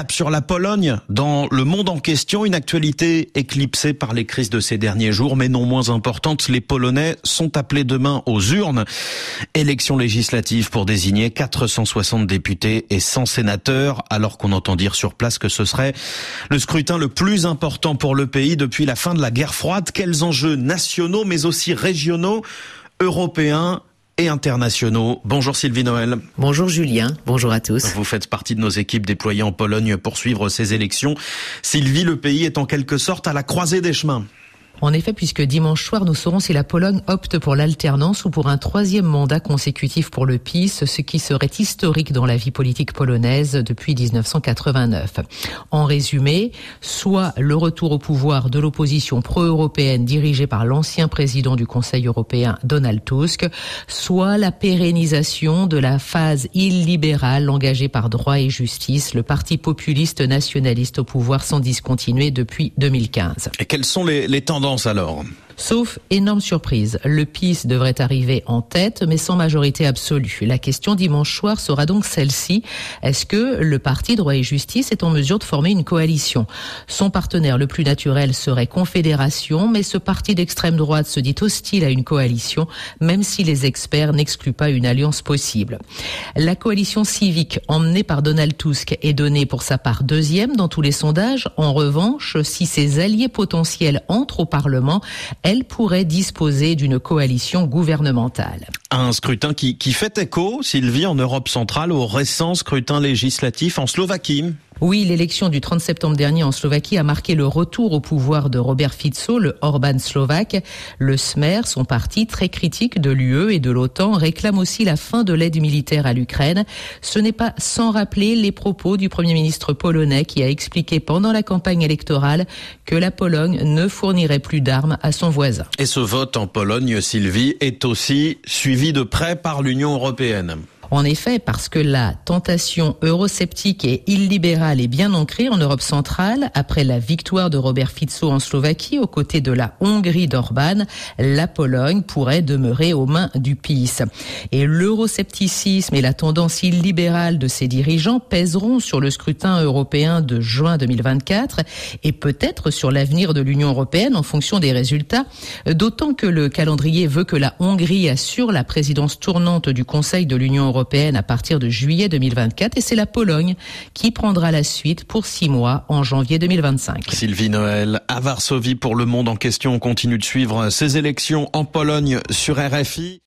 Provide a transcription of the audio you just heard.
cap sur la Pologne. Dans le monde en question, une actualité éclipsée par les crises de ces derniers jours, mais non moins importante. Les Polonais sont appelés demain aux urnes. Élections législatives pour désigner 460 députés et 100 sénateurs, alors qu'on entend dire sur place que ce serait le scrutin le plus important pour le pays depuis la fin de la guerre froide. Quels enjeux nationaux, mais aussi régionaux, européens et internationaux. Bonjour Sylvie Noël. Bonjour Julien, bonjour à tous. Vous faites partie de nos équipes déployées en Pologne pour suivre ces élections. Sylvie, le pays est en quelque sorte à la croisée des chemins. En effet, puisque dimanche soir, nous saurons si la Pologne opte pour l'alternance ou pour un troisième mandat consécutif pour le PiS, ce qui serait historique dans la vie politique polonaise depuis 1989. En résumé, soit le retour au pouvoir de l'opposition pro-européenne dirigée par l'ancien président du Conseil européen Donald Tusk, soit la pérennisation de la phase illibérale engagée par droit et justice, le parti populiste nationaliste au pouvoir sans discontinuer depuis 2015. Et quelles sont les, les tendances alors Sauf énorme surprise, le PIS devrait arriver en tête, mais sans majorité absolue. La question dimanche soir sera donc celle-ci. Est-ce que le parti Droit et Justice est en mesure de former une coalition? Son partenaire le plus naturel serait Confédération, mais ce parti d'extrême droite se dit hostile à une coalition, même si les experts n'excluent pas une alliance possible. La coalition civique emmenée par Donald Tusk est donnée pour sa part deuxième dans tous les sondages. En revanche, si ses alliés potentiels entrent au Parlement, pourrait disposer d'une coalition gouvernementale. Un scrutin qui, qui fait écho, Sylvie, en Europe centrale, au récent scrutin législatif en Slovaquie. Oui, l'élection du 30 septembre dernier en Slovaquie a marqué le retour au pouvoir de Robert Fico, le Orban slovaque. Le Smer, son parti très critique de l'UE et de l'OTAN, réclame aussi la fin de l'aide militaire à l'Ukraine. Ce n'est pas sans rappeler les propos du Premier ministre polonais qui a expliqué pendant la campagne électorale que la Pologne ne fournirait plus d'armes à son voisin. Et ce vote en Pologne, Sylvie, est aussi suivi de près par l'Union européenne. En effet, parce que la tentation eurosceptique et illibérale est bien ancrée en Europe centrale, après la victoire de Robert Fico en Slovaquie aux côtés de la Hongrie d'Orban, la Pologne pourrait demeurer aux mains du PiS. Et l'euroscepticisme et la tendance illibérale de ses dirigeants pèseront sur le scrutin européen de juin 2024 et peut-être sur l'avenir de l'Union européenne en fonction des résultats, d'autant que le calendrier veut que la Hongrie assure la présidence tournante du Conseil de l'Union européenne européenne à partir de juillet 2024 et c'est la Pologne qui prendra la suite pour six mois en janvier 2025. Sylvie Noël à Varsovie pour Le Monde en question. On continue de suivre ces élections en Pologne sur RFI.